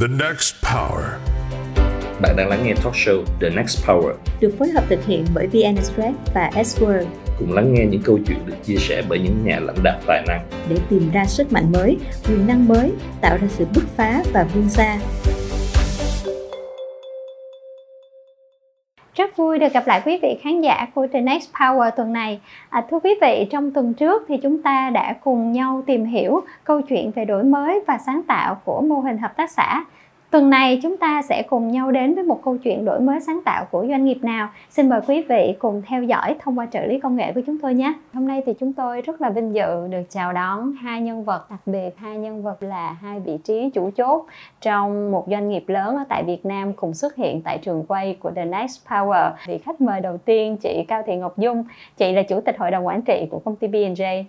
The Next Power. Bạn đang lắng nghe talk show The Next Power. được phối hợp thực hiện bởi VN Express và S-Word Cùng lắng nghe những câu chuyện được chia sẻ bởi những nhà lãnh đạo tài năng. để tìm ra sức mạnh mới, quyền năng mới, tạo ra sự bứt phá và vươn xa. Rất vui được gặp lại quý vị khán giả của The Next Power tuần này. À, thưa quý vị, trong tuần trước thì chúng ta đã cùng nhau tìm hiểu câu chuyện về đổi mới và sáng tạo của mô hình hợp tác xã. Tuần này chúng ta sẽ cùng nhau đến với một câu chuyện đổi mới sáng tạo của doanh nghiệp nào. Xin mời quý vị cùng theo dõi thông qua trợ lý công nghệ của chúng tôi nhé. Hôm nay thì chúng tôi rất là vinh dự được chào đón hai nhân vật đặc biệt, hai nhân vật là hai vị trí chủ chốt trong một doanh nghiệp lớn ở tại Việt Nam cùng xuất hiện tại trường quay của The Next Power. Vị khách mời đầu tiên chị Cao Thị Ngọc Dung, chị là chủ tịch hội đồng quản trị của công ty B&J.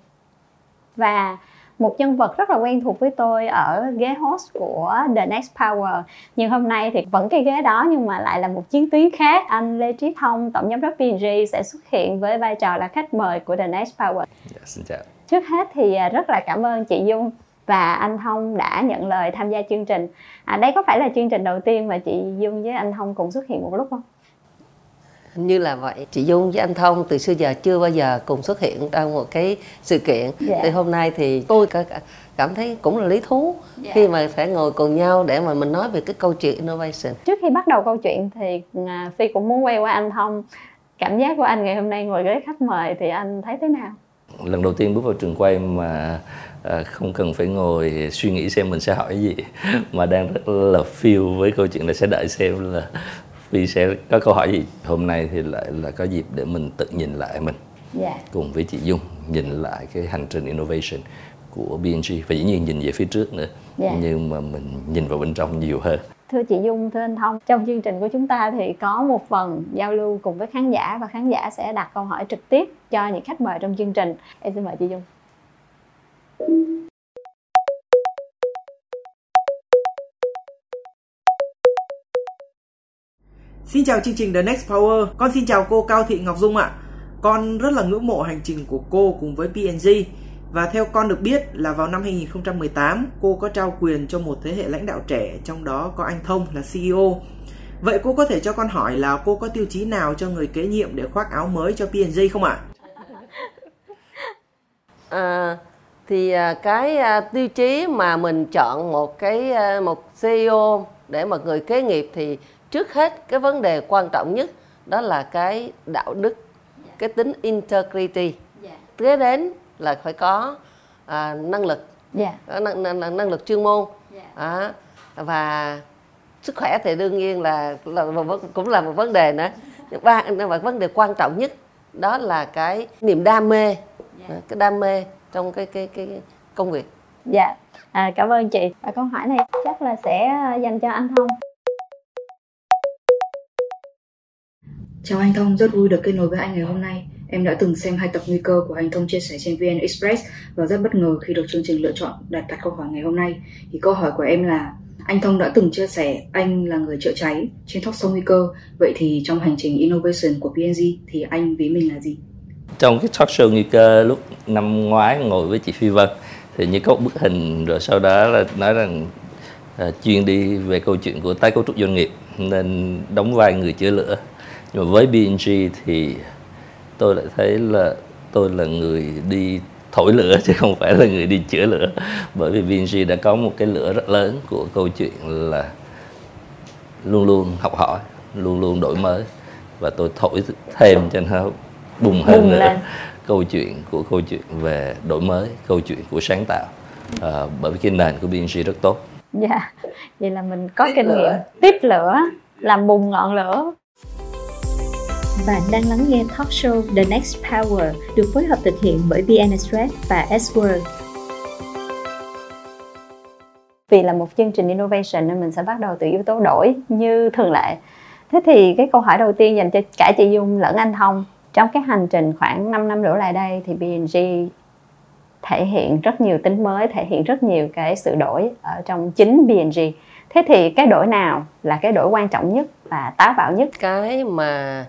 Và một nhân vật rất là quen thuộc với tôi ở ghế host của The Next Power nhưng hôm nay thì vẫn cái ghế đó nhưng mà lại là một chiến tuyến khác anh Lê Trí Thông tổng giám đốc P&G sẽ xuất hiện với vai trò là khách mời của The Next Power Dạ, xin chào. trước hết thì à, rất là cảm ơn chị Dung và anh Thông đã nhận lời tham gia chương trình à, đây có phải là chương trình đầu tiên mà chị Dung với anh Thông cùng xuất hiện một lúc không? Như là vậy chị Dung với anh Thông từ xưa giờ chưa bao giờ cùng xuất hiện trong một cái sự kiện Dạ. thì hôm nay thì tôi cả- cả- cảm thấy cũng là lý thú Dạ. khi mà phải ngồi cùng nhau để mà mình nói về cái câu chuyện innovation Trước khi bắt đầu câu chuyện thì à, Phi cũng muốn quay qua anh Thông cảm giác của anh ngày hôm nay ngồi ghế khách mời thì anh thấy thế nào? Lần đầu tiên bước vào trường quay mà à, không cần phải ngồi suy nghĩ xem mình sẽ hỏi gì mà đang rất là feel với câu chuyện là sẽ đợi xem là Phi sẽ có câu hỏi gì. Hôm nay thì lại là có dịp để mình tự nhìn lại mình Dạ. cùng với chị Dung nhìn lại cái hành trình innovation của B&G và dĩ nhiên nhìn về phía trước nữa Dạ. nhưng mà mình nhìn vào bên trong nhiều hơn Thưa chị Dung, thưa anh Thông, trong chương trình của chúng ta thì có một phần giao lưu cùng với khán giả và khán giả sẽ đặt câu hỏi trực tiếp cho những khách mời trong chương trình. Em xin mời chị Dung. Xin chào chương trình The Next Power. Con xin chào cô Cao Thị Ngọc Dung ạ. Con rất là ngưỡng mộ hành trình của cô cùng với P&G và theo con được biết là vào năm 2018 cô có trao quyền cho một thế hệ lãnh đạo trẻ trong đó có anh Thông là CEO. Vậy cô có thể cho con hỏi là cô có tiêu chí nào cho người kế nhiệm để khoác áo mới cho P&G không ạ? à, thì à, cái à, tiêu chí mà mình chọn một cái à, một CEO để mà người kế nghiệp thì trước hết cái vấn đề quan trọng nhất đó là cái đạo đức cái tính integrity kế đến là phải có à, năng lực Dạ. có năng, năng, năng, lực chuyên môn Đó. và sức khỏe thì đương nhiên là, là một, cũng là một vấn đề nữa ba và vấn đề quan trọng nhất đó là cái niềm đam mê cái đam mê trong cái cái cái công việc Dạ. À, cảm ơn chị. Và câu hỏi này chắc là sẽ dành cho anh Thông. Chào anh Thông, rất vui được kết nối với anh ngày hôm nay. Em đã từng xem hai tập nguy cơ của anh Thông chia sẻ trên VN Express và rất bất ngờ khi được chương trình lựa chọn đặt đặt câu hỏi ngày hôm nay. Thì câu hỏi của em là anh Thông đã từng chia sẻ anh là người chữa cháy trên talk show nguy cơ. Vậy thì trong hành trình innovation của PnG thì anh ví mình là gì? trong cái talk show nguy cơ lúc năm ngoái ngồi với chị Phi Vân thì như có một bức hình rồi sau đó là nói rằng à, chuyên đi về câu chuyện của tái cấu trúc doanh nghiệp nên đóng vai người chữa lửa nhưng mà với B&G thì tôi lại thấy là tôi là người đi thổi lửa chứ không phải là người đi chữa lửa bởi vì B&G đã có một cái lửa rất lớn của câu chuyện là luôn luôn học hỏi luôn luôn đổi mới và tôi thổi thêm cho nó bùng hơn Bùng nữa lên. câu chuyện của câu chuyện về đổi mới câu chuyện của sáng tạo à, bởi vì cái nền của B&G rất tốt Dạ. Vậy là mình có kinh nghiệm tiếp lửa, làm bùng ngọn lửa. Bạn đang lắng nghe talk show The Next Power được phối hợp thực hiện bởi VN Express và S-Word. Vì là một chương trình innovation nên mình sẽ bắt đầu từ yếu tố đổi như thường lệ. Thế thì cái câu hỏi đầu tiên dành cho cả chị Dung lẫn anh Thông. Trong cái hành trình khoảng 5 năm đổ lại đây thì B&G thể hiện rất nhiều tính mới, thể hiện rất nhiều cái sự đổi ở trong chính B&G. Thế thì cái đổi nào là cái đổi quan trọng nhất và táo bạo nhất? cái mà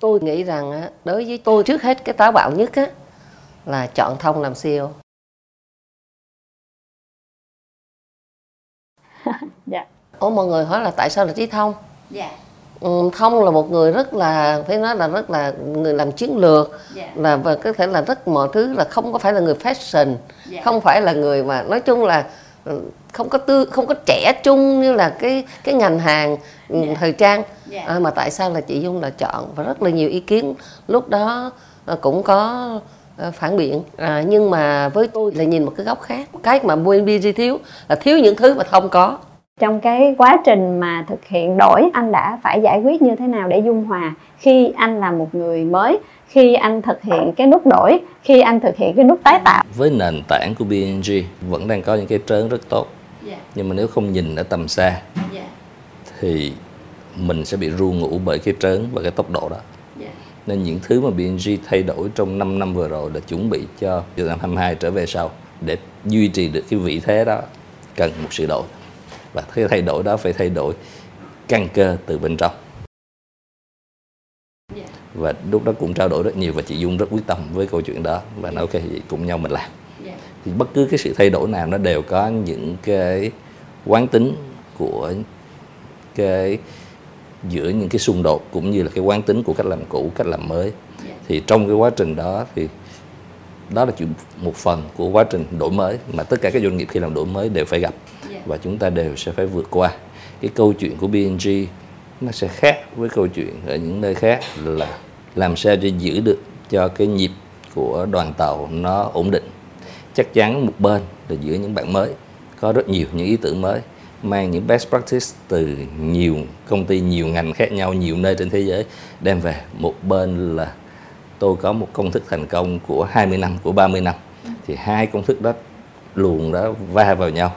tôi nghĩ rằng đối với tôi trước hết cái táo bạo nhất á là chọn thông làm CEO Dạ. Ủa mọi người hỏi là tại sao là Trí Thông? dạ Ừ, Thông là một người rất là phải nói là rất là người làm chiến lược Dạ. là và có thể là rất mọi thứ là không có phải là người fashion Dạ. không phải là người mà nói chung là không có tư không có trẻ trung như là cái cái ngành hàng ừ, Dạ. thời trang. Dạ. à, mà tại sao là chị Dung là chọn và rất là nhiều ý kiến. Lúc đó à, cũng có à, phản biện. À, nhưng mà với tôi là nhìn một cái góc khác. Cái mà BNB thiếu là thiếu những thứ mà Thông có. Trong cái quá trình mà thực hiện đổi anh đã phải giải quyết như thế nào để dung hòa khi anh là một người mới khi anh thực hiện cái nút đổi khi anh thực hiện cái nút tái tạo. Với nền tảng của BNG vẫn đang có những cái trớn rất tốt. Dạ. Nhưng mà nếu không nhìn ở tầm xa dạ. thì mình sẽ bị ru ngủ bởi cái trớn và cái tốc độ đó. Dạ. Nên những thứ mà BNG thay đổi trong 5 năm vừa rồi là chuẩn bị cho từ năm 22 trở về sau để duy trì được cái vị thế đó cần một sự đổi. Và cái thay đổi đó phải thay đổi căn cơ từ bên trong và lúc đó cũng trao đổi rất nhiều và chị Dung rất quyết tâm với câu chuyện đó. Và nói ok vậy cùng nhau mình làm. Dạ. Thì bất cứ cái sự thay đổi nào nó đều có những cái quán tính của cái giữa những cái xung đột cũng như là cái quán tính của cách làm cũ cách làm mới. Dạ. thì trong cái quá trình đó thì đó là chuyện một phần của quá trình đổi mới mà tất cả các doanh nghiệp khi làm đổi mới đều phải gặp. Dạ. và chúng ta đều sẽ phải vượt qua. Cái câu chuyện của BNG nó sẽ khác với câu chuyện ở những nơi khác là làm sao để giữ được cho cái nhịp của đoàn tàu nó ổn định? Chắc chắn một bên là giữa những bạn mới, có rất nhiều những ý tưởng mới, mang những best practice từ nhiều công ty, nhiều ngành khác nhau, nhiều nơi trên thế giới, đem về. Một bên là tôi có một công thức thành công của 20 năm, của 30 năm. Thì hai công thức đó luồn đó va vào nhau.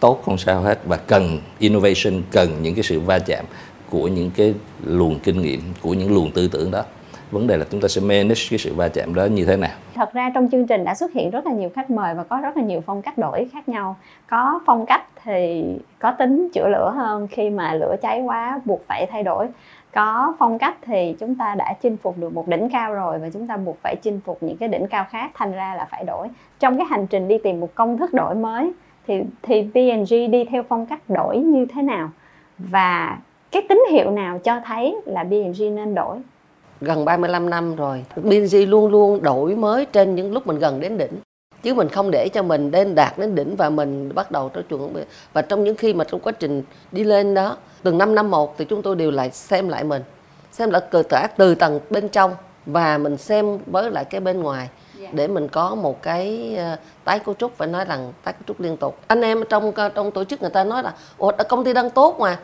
Tốt không sao hết và cần innovation, cần những cái sự va chạm của những cái luồng kinh nghiệm, của những luồng tư tưởng đó. Vấn đề là chúng ta sẽ manage cái sự va chạm đó như thế nào. Thật ra trong chương trình đã xuất hiện rất là nhiều khách mời và có rất là nhiều phong cách đổi khác nhau. Có phong cách thì có tính chữa lửa hơn khi mà lửa cháy quá, buộc phải thay đổi. Có phong cách thì chúng ta đã chinh phục được một đỉnh cao rồi và chúng ta buộc phải chinh phục những cái đỉnh cao khác, thành ra là phải đổi. Trong cái hành trình đi tìm một công thức đổi mới thì thì P&G đi theo phong cách đổi như thế nào? Và cái tín hiệu nào cho thấy là P&G nên đổi? Gần 35 năm rồi BNG luôn luôn đổi mới trên những lúc mình gần đến đỉnh. Chứ mình không để cho mình đến đạt đến đỉnh và mình bắt đầu chuẩn bị và trong những khi mà trong quá trình đi lên đó từng năm năm một thì chúng tôi đều lại xem lại mình xem lại cờ tả từ tầng bên trong và mình xem với lại cái bên ngoài để mình có một cái ờ, tái cấu trúc phải nói rằng tái cấu trúc liên tục. Anh em trong trong tổ chức người ta nói là ủa công ty đang tốt mà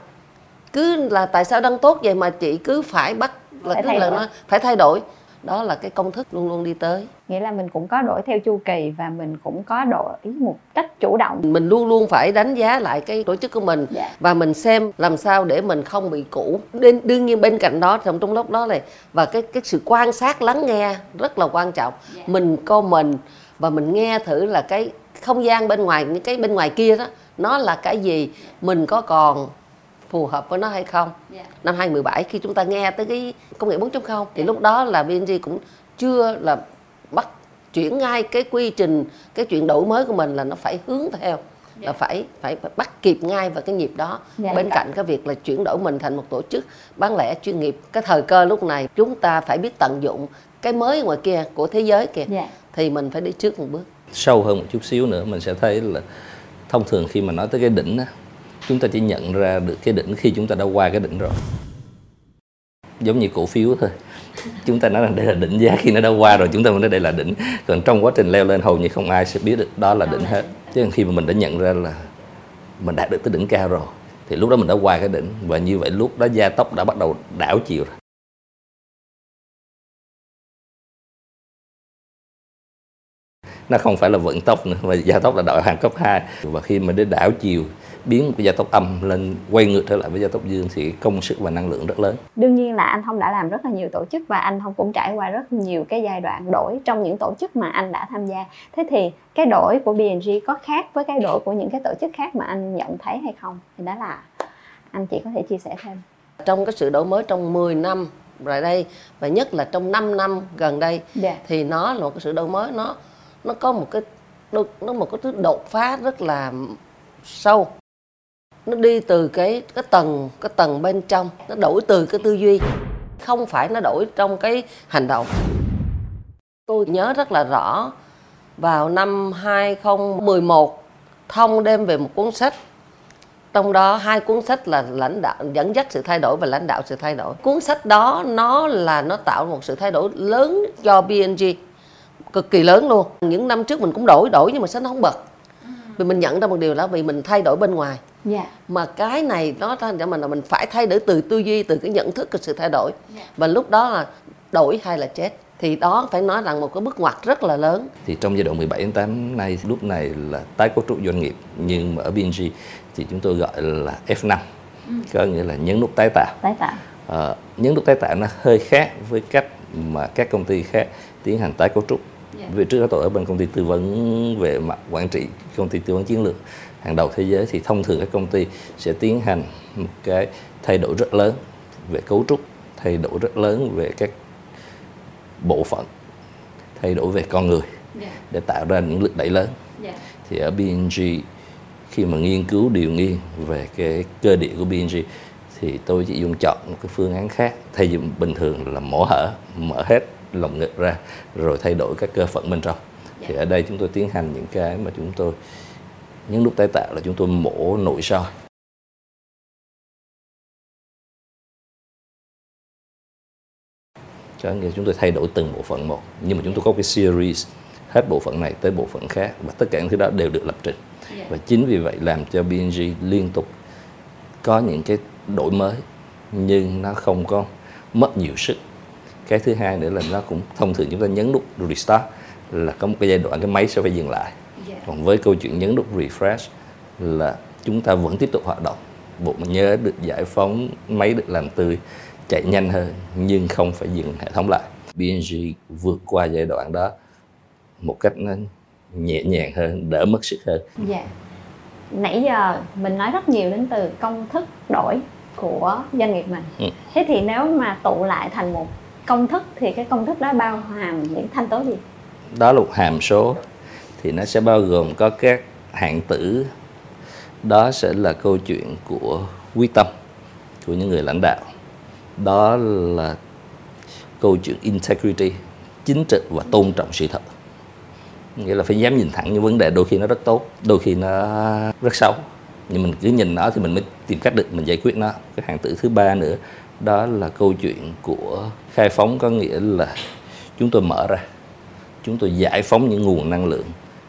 cứ là tại sao đang tốt vậy mà chị cứ phải bắt là Phải cứ là nó phải thay đổi. Đó là cái công thức luôn luôn đi tới. Nghĩa là mình cũng có đổi theo chu kỳ và mình cũng có đổi một cách chủ động. Mình luôn luôn phải đánh giá lại cái tổ chức của mình Dạ. và mình xem làm sao để mình không bị cũ. Đương, đương nhiên bên cạnh đó trong trong lúc đó này và cái cái sự quan sát lắng nghe rất là quan trọng. Dạ. mình coi mình và mình nghe thử là cái không gian bên ngoài những cái bên ngoài kia đó nó là cái gì mình có còn phù hợp với nó hay không Dạ. năm 2017 khi chúng ta nghe tới cái công nghệ 4.0 thì lúc đó là BNG cũng chưa là bắt chuyển ngay cái quy trình cái chuyện đổi mới của mình là nó phải hướng theo là phải phải phải bắt kịp ngay vào cái nhịp đó Dạ. bên cạnh cái việc là chuyển đổi mình thành một tổ chức bán lẻ chuyên nghiệp cái thời cơ lúc này chúng ta phải biết tận dụng cái mới ngoài kia của thế giới kìa Dạ. thì mình phải đi trước một bước sâu hơn một chút xíu nữa mình sẽ thấy là thông thường khi mà nói tới cái đỉnh á chúng ta chỉ nhận ra được cái đỉnh khi chúng ta đã qua cái đỉnh rồi. Giống như cổ phiếu thôi. Chúng ta nói là đây là đỉnh giá khi nó đã qua rồi, chúng ta mới nói đây là đỉnh. Còn trong quá trình leo lên, hầu như không ai sẽ biết được đó là đỉnh hết. Chứ khi mà mình đã nhận ra là mình đạt được tới đỉnh cao rồi, thì lúc đó mình đã qua cái đỉnh. Và như vậy lúc đó gia tốc đã bắt đầu đảo chiều rồi. Nó không phải là vận tốc nữa, mà gia tốc là đội hàng cấp 2 và khi mà đến đảo chiều biến một cái gia tốc âm lên quay ngược trở lại với gia tốc dương thì công sức và năng lượng rất lớn. Đương nhiên là anh thông đã làm rất là nhiều tổ chức và anh thông cũng trải qua rất nhiều cái giai đoạn đổi trong những tổ chức mà anh đã tham gia. Thế thì cái đổi của BNG có khác với cái đổi của những cái tổ chức khác mà anh nhận thấy hay không? Thì đó là anh chị có thể chia sẻ thêm. Trong cái sự đổi mới trong 10 năm rồi đây và nhất là trong 5 năm gần đây Dạ. thì nó là một cái sự đổi mới. Nó nó có một cái nó một cái thứ đột phá rất là sâu nó đi từ cái cái tầng cái tầng bên trong, nó đổi từ cái tư duy. Không phải nó đổi trong cái hành động. Tôi nhớ rất là rõ, vào năm 2011 thông đem về một cuốn sách. Trong đó hai cuốn sách là lãnh đạo, dẫn dắt sự thay đổi và lãnh đạo sự thay đổi. Cuốn sách đó, nó là nó tạo một sự thay đổi lớn cho BNG cực kỳ lớn luôn. Những năm trước mình cũng đổi đổi nhưng mà sách nó không bật. Vì mình nhận ra một điều là vì mình thay đổi bên ngoài dạ. Mà cái này nó ra cho mình là mình phải thay đổi từ tư duy từ cái nhận thức của sự thay đổi. Và lúc đó là đổi hay là chết. Thì đó phải nói rằng một cái bước ngoặt rất là lớn. Thì trong giai đoạn 17 đến 8 nay lúc này là tái cấu trúc doanh nghiệp. Nhưng mà ở BNG thì chúng tôi gọi là F5 có nghĩa là nhấn nút tái tạo. Tái tạo. Ờ, nhấn nút tái tạo nó hơi khác với cách mà các công ty khác tiến hành tái cấu trúc. Vì trước đó tôi ở bên công ty tư vấn về mặt quản trị công ty tư vấn chiến lược hàng đầu thế giới thì thông thường các công ty sẽ tiến hành một cái thay đổi rất lớn về cấu trúc thay đổi rất lớn về các bộ phận thay đổi về con người để tạo ra những lực đẩy lớn. Thì ở BNG khi mà nghiên cứu điều nghiên về cái cơ địa của BNG thì tôi chỉ dùng chọn một cái phương án khác thay vì bình thường là mổ hở mở hết lồng ngực ra rồi thay đổi các cơ phận bên trong. Thì ở đây chúng tôi tiến hành những cái mà chúng tôi những lúc tái tạo là chúng tôi mổ nội soi. Nghĩa là chúng tôi thay đổi từng bộ phận một. Nhưng mà chúng tôi có cái series hết bộ phận này tới bộ phận khác và tất cả những thứ đó đều được lập trình. Và chính vì vậy làm cho BNG liên tục có những cái đổi mới nhưng nó không có mất nhiều sức. Cái thứ hai nữa là nó cũng thông thường chúng ta nhấn nút restart là có một cái giai đoạn cái máy sẽ phải dừng lại còn với câu chuyện nhấn nút refresh là chúng ta vẫn tiếp tục hoạt động. Bộ nhớ được giải phóng máy được làm tươi chạy nhanh hơn nhưng không phải dừng hệ thống lại. BNG vượt qua giai đoạn đó một cách nó nhẹ nhàng hơn đỡ mất sức hơn. Dạ. Nãy giờ mình nói rất nhiều đến từ công thức đổi của doanh nghiệp mình. Ừ. thế thì nếu mà tụ lại thành một công thức thì cái công thức đó bao hàm những thanh tố gì? Đó là một hàm số thì nó sẽ bao gồm có các hạng tử. Đó sẽ là câu chuyện của quyết tâm của những người lãnh đạo. Đó là câu chuyện integrity, chính trực và tôn trọng sự thật. Nghĩa là phải dám nhìn thẳng những vấn đề đôi khi nó rất tốt, đôi khi nó rất xấu. Nhưng mình cứ nhìn nó thì mình mới tìm cách được, mình giải quyết nó. Cái hạng tử thứ ba nữa, đó là câu chuyện của khai phóng có nghĩa là chúng tôi mở ra. Chúng tôi giải phóng những nguồn năng lượng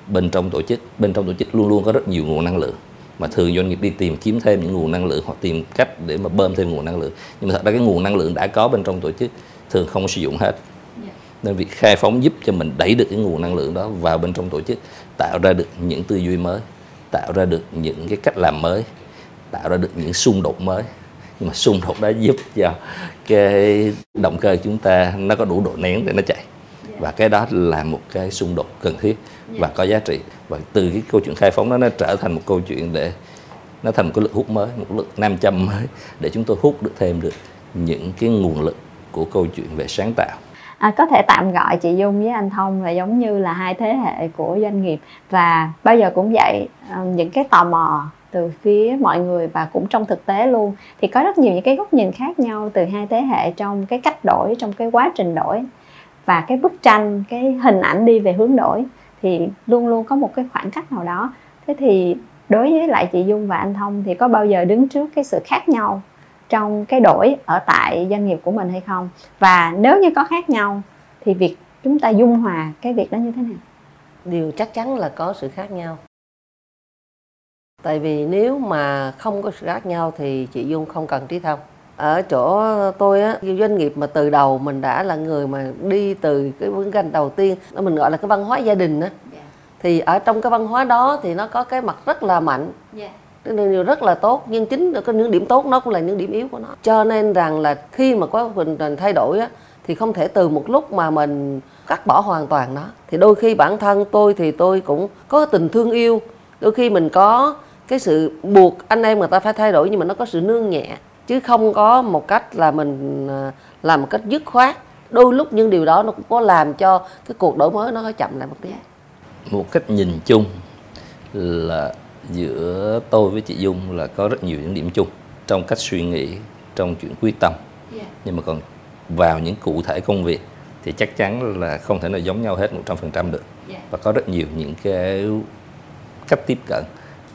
bên trong tổ chức bên trong tổ chức luôn luôn có rất nhiều nguồn năng lượng. Mà thường doanh nghiệp đi tìm kiếm thêm những nguồn năng lượng hoặc tìm cách để mà bơm thêm nguồn năng lượng. Nhưng mà thật ra cái nguồn năng lượng đã có bên trong tổ chức thường không sử dụng hết. Nên việc khai phóng giúp cho mình đẩy được cái nguồn năng lượng đó vào bên trong tổ chức tạo ra được những tư duy mới tạo ra được những cái cách làm mới tạo ra được những xung đột mới. Nhưng mà xung đột đó giúp cho cái động cơ chúng ta nó có đủ độ nén để nó chạy. Và cái đó là một cái xung đột cần thiết và có giá trị. Và từ cái câu chuyện khai phóng đó nó trở thành một câu chuyện để nó thành một cái lực hút mới một lực nam châm mới để chúng tôi hút được thêm được những cái nguồn lực của câu chuyện về sáng tạo. À, có thể tạm gọi chị Dung với anh Thông là giống như là hai thế hệ của doanh nghiệp. Và bao giờ cũng vậy à, những cái tò mò từ phía mọi người và cũng trong thực tế luôn thì có rất nhiều những cái góc nhìn khác nhau từ hai thế hệ trong cái cách đổi trong cái quá trình đổi và cái bức tranh cái hình ảnh đi về hướng đổi thì luôn luôn có một cái khoảng cách nào đó. Thế thì đối với lại chị Dung và anh Thông thì có bao giờ đứng trước cái sự khác nhau trong cái đổi ở tại doanh nghiệp của mình hay không? Và nếu như có khác nhau thì việc chúng ta dung hòa cái việc đó như thế nào? Điều chắc chắn là có sự khác nhau. Tại vì nếu mà không có sự khác nhau thì chị dung không cần trí thông ở chỗ tôi á doanh nghiệp mà từ đầu mình đã là người mà đi từ cái bức tranh đầu tiên nó mình gọi là cái văn hóa gia đình á. Thì ở trong cái văn hóa đó thì nó có cái mặt rất là mạnh. Cái điều rất là tốt nhưng chính là có những điểm tốt nó cũng là những điểm yếu của nó. Cho nên rằng là khi mà có mình thay đổi á thì không thể từ một lúc mà mình cắt bỏ hoàn toàn nó. Thì đôi khi bản thân tôi thì tôi cũng có tình thương yêu. Đôi khi mình có cái sự buộc anh em người ta phải thay đổi nhưng mà nó có sự nương nhẹ chứ không có một cách là mình à, làm một cách dứt khoát. Đôi lúc những điều đó nó cũng có làm cho cái cuộc đổi mới nó hơi chậm lại một tí. Một cách nhìn chung là giữa tôi với chị Dung là có rất nhiều những điểm chung trong cách suy nghĩ trong chuyện quyết tâm. Yeah. nhưng mà còn vào những cụ thể công việc thì chắc chắn là không thể nào giống nhau hết 100% được. Yeah. và có rất nhiều những cái cách tiếp cận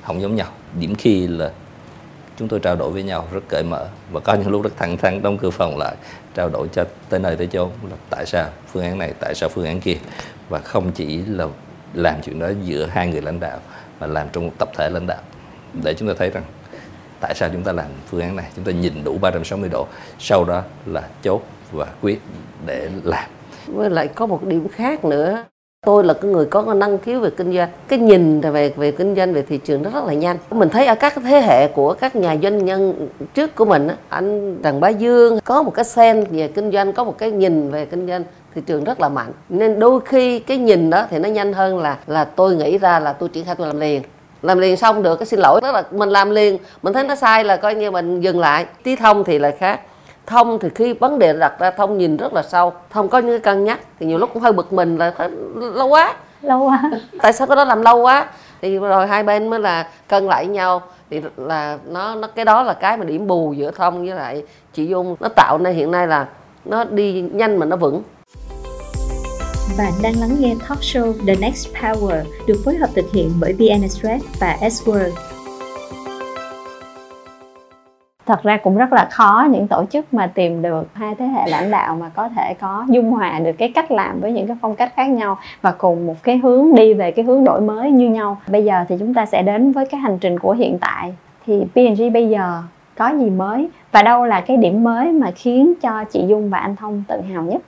không giống nhau. Điểm khi là chúng tôi trao đổi với nhau rất cởi mở và có những lúc rất thẳng thắn đóng cửa phòng lại, trao đổi cho tới nơi tới chốn là tại sao phương án này, tại sao phương án kia. Và không chỉ là làm chuyện đó giữa hai người lãnh đạo, mà làm trong một tập thể lãnh đạo. Để chúng ta thấy rằng tại sao chúng ta làm phương án này, chúng ta nhìn đủ 360 độ, sau đó là chốt và quyết để làm. Với lại có một điểm khác nữa tôi là cái người có năng khiếu về kinh doanh, cái nhìn về về kinh doanh, về thị trường nó rất là nhanh. Mình thấy ở các thế hệ của các nhà doanh nhân trước của mình anh đằng bá dương có một cái sen về kinh doanh, có một cái nhìn về kinh doanh, thị trường rất là mạnh. Nên đôi khi cái nhìn đó thì nó nhanh hơn là là tôi nghĩ ra là tôi triển khai, tôi làm liền. Làm liền xong được, cái xin lỗi, tức là mình làm liền. Mình thấy nó sai là coi như mình dừng lại. Tí thông thì là khác thông thì khi vấn đề đặt ra thông nhìn rất là sâu. Thông có những cái cân nhắc thì nhiều lúc cũng hơi bực mình là lâu quá. Lâu quá. Tại sao cái đó làm lâu quá? Thì rồi hai bên mới là cân lại nhau. Thì là nó nó cái đó là cái mà điểm bù giữa thông với lại chị dung. Nó tạo nên hiện nay là nó đi nhanh mà nó vững. Bạn đang lắng nghe talk show The Next Power được phối hợp thực hiện bởi VN Express và S-Word thật ra cũng rất là khó, những tổ chức mà tìm được hai thế hệ lãnh đạo mà có thể có dung hòa được cái cách làm với những cái phong cách khác nhau và cùng một cái hướng đi về cái hướng đổi mới như nhau. Bây giờ thì chúng ta sẽ đến với cái hành trình của hiện tại. Thì P&G bây giờ có gì mới và đâu là cái điểm mới mà khiến cho chị Dung và anh Thông tự hào nhất?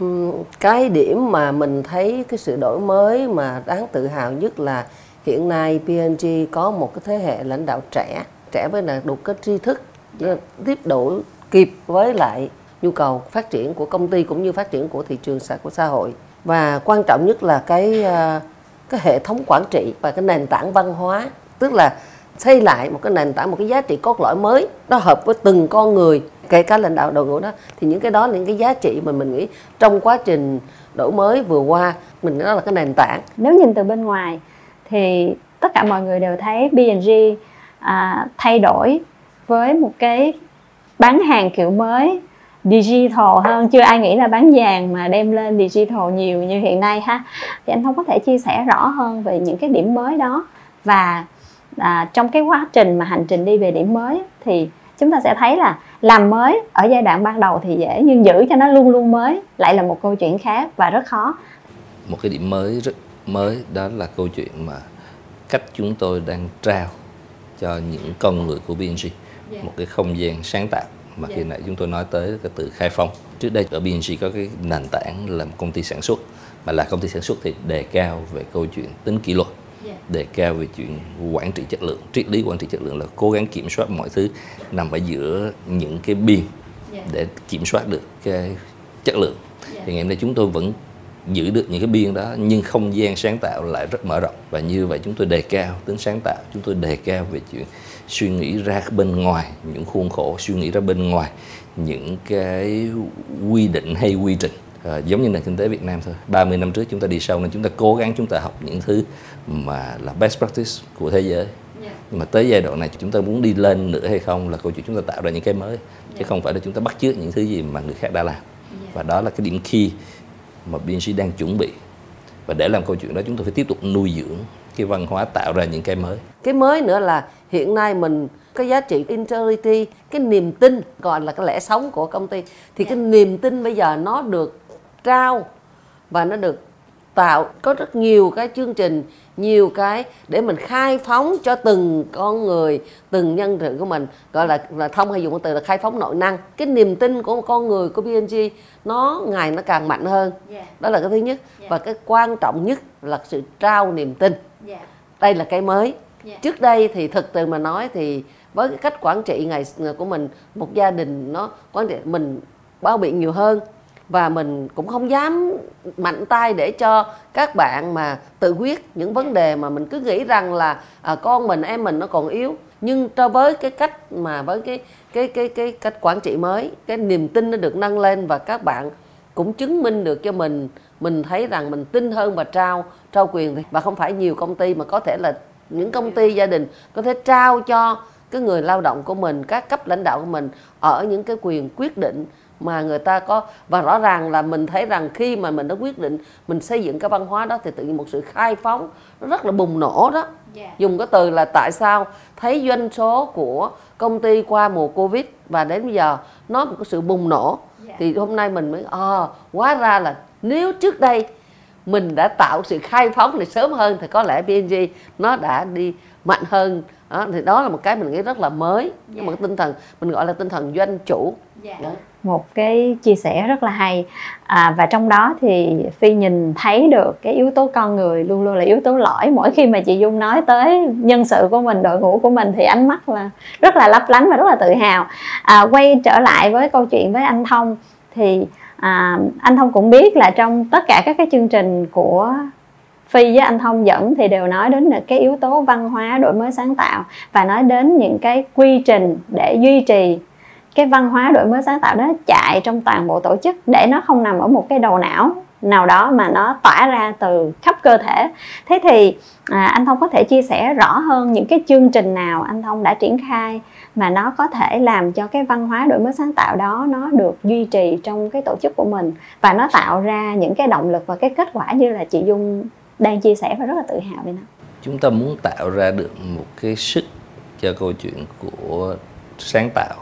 Ừ, cái điểm mà mình thấy cái sự đổi mới mà đáng tự hào nhất là hiện nay P&G có một cái thế hệ lãnh đạo trẻ trẻ với là đủ cái tri thức tiếp đổi kịp với lại nhu cầu phát triển của công ty cũng như phát triển của thị trường xã của xã hội. Và quan trọng nhất là cái ờ, cái hệ thống quản trị và cái nền tảng văn hóa tức là xây lại một cái nền tảng một cái giá trị cốt lõi mới nó hợp với từng con người kể cả lãnh đạo đội ngũ đó. Thì những cái đó là những cái giá trị mà mình nghĩ trong quá trình đổi mới vừa qua mình đó là cái nền tảng. Nếu nhìn từ bên ngoài thì tất cả mọi người đều thấy B&G à, thay đổi với một cái bán hàng kiểu mới digital hơn. Chưa ai nghĩ là bán vàng mà đem lên digital nhiều như hiện nay ha. Thì anh không có thể chia sẻ rõ hơn về những cái điểm mới đó. Và à, trong cái quá trình mà hành trình đi về điểm mới thì chúng ta sẽ thấy là làm mới ở giai đoạn ban đầu thì dễ nhưng giữ cho nó luôn luôn mới lại là một câu chuyện khác và rất khó. Một cái điểm mới rất mới đó là câu chuyện mà cách chúng tôi đang trao cho những con người của BNG một cái không gian sáng tạo mà khi nãy chúng tôi nói tới cái từ khai phong trước đây ở BNG có cái nền tảng là một công ty sản xuất mà là công ty sản xuất thì đề cao về câu chuyện tính kỷ luật đề cao về chuyện quản trị chất lượng. Triết lý quản trị chất lượng là cố gắng kiểm soát mọi thứ nằm ở giữa những cái biên để kiểm soát được cái chất lượng. Thì ngày hôm nay chúng tôi vẫn giữ được những cái biên đó nhưng không gian sáng tạo lại rất mở rộng. Và như vậy chúng tôi đề cao tính sáng tạo chúng tôi đề cao về chuyện suy nghĩ ra bên ngoài những khuôn khổ suy nghĩ ra bên ngoài những cái quy định hay quy trình à, giống như nền kinh tế Việt Nam thôi 30 năm trước chúng ta đi sâu nên chúng ta cố gắng chúng ta học những thứ mà là best practice của thế giới yeah. nhưng mà tới giai đoạn này chúng ta muốn đi lên nữa hay không là câu chuyện chúng ta tạo ra những cái mới yeah. chứ không phải là chúng ta bắt chước những thứ gì mà người khác đã làm yeah. và đó là cái điểm key mà BNC đang chuẩn bị và để làm câu chuyện đó chúng tôi phải tiếp tục nuôi dưỡng cái văn hóa tạo ra những cái mới. Cái mới nữa là hiện nay mình cái giá trị integrity cái niềm tin gọi là cái lẽ sống của công ty thì cái niềm tin bây giờ nó được trao và nó được tạo. Có rất nhiều cái chương trình nhiều cái để mình khai phóng cho từng con người từng nhân sự của mình. Gọi là là thông hay dùng cái từ là khai phóng nội năng. Cái niềm tin của con người của BNG nó ngày nó càng mạnh hơn. Đó là cái thứ nhất. Và cái quan trọng nhất là sự trao niềm tin đây là cái mới. Trước đây thì thực từ mà nói thì với cái cách quản trị ngày của mình một gia đình nó quản trị mình bao biện nhiều hơn và mình cũng không dám mạnh tay để cho các bạn mà tự quyết những vấn đề mà mình cứ nghĩ rằng là à, con mình em mình nó còn yếu. Nhưng cho với cái cách mà với cái cái cái cái cách quản trị mới cái niềm tin nó được nâng lên và các bạn cũng chứng minh được cho mình mình thấy rằng mình tin hơn và trao trao quyền và không phải nhiều công ty mà có thể là những công ty gia đình có thể trao cho cái người lao động của mình các cấp lãnh đạo của mình ở những cái quyền quyết định mà người ta có và rõ ràng là mình thấy rằng khi mà mình đã quyết định mình xây dựng cái văn hóa đó thì tự nhiên một sự khai phóng nó rất là bùng nổ đó yeah. dùng cái từ là tại sao thấy doanh số của công ty qua mùa covid và đến bây giờ nó một cái sự bùng nổ thì hôm nay mình mới à, hóa ra là nếu trước đây mình đã tạo sự khai phóng này sớm hơn thì có lẽ PNG nó đã đi mạnh hơn. Đó, thì đó là một cái mình nghĩ rất là mới. Yeah. nhưng mà cái tinh thần mình gọi là tinh thần doanh chủ. Yeah. Đó. Một cái chia sẻ rất là hay. À, và trong đó thì phi nhìn thấy được cái yếu tố con người luôn luôn là yếu tố lõi. Mỗi khi mà chị dung nói tới nhân sự của mình đội ngũ của mình thì ánh mắt là rất là lấp lánh và rất là tự hào. À, quay trở lại với câu chuyện với anh thông thì à, anh thông cũng biết là trong tất cả các cái chương trình của Phi với anh Thông dẫn thì đều nói đến cái yếu tố văn hóa đổi mới sáng tạo và nói đến những cái quy trình để duy trì cái văn hóa đổi mới sáng tạo đó chạy trong toàn bộ tổ chức để nó không nằm ở một cái đầu não nào đó mà nó tỏa ra từ khắp cơ thể. Thế thì à, anh thông có thể chia sẻ rõ hơn những cái chương trình nào anh thông đã triển khai mà nó có thể làm cho cái văn hóa đổi mới sáng tạo đó nó được duy trì trong cái tổ chức của mình và nó tạo ra những cái động lực và cái kết quả như là chị dung đang chia sẻ và rất là tự hào về nó chúng ta muốn tạo ra được một cái sức cho câu chuyện của sáng tạo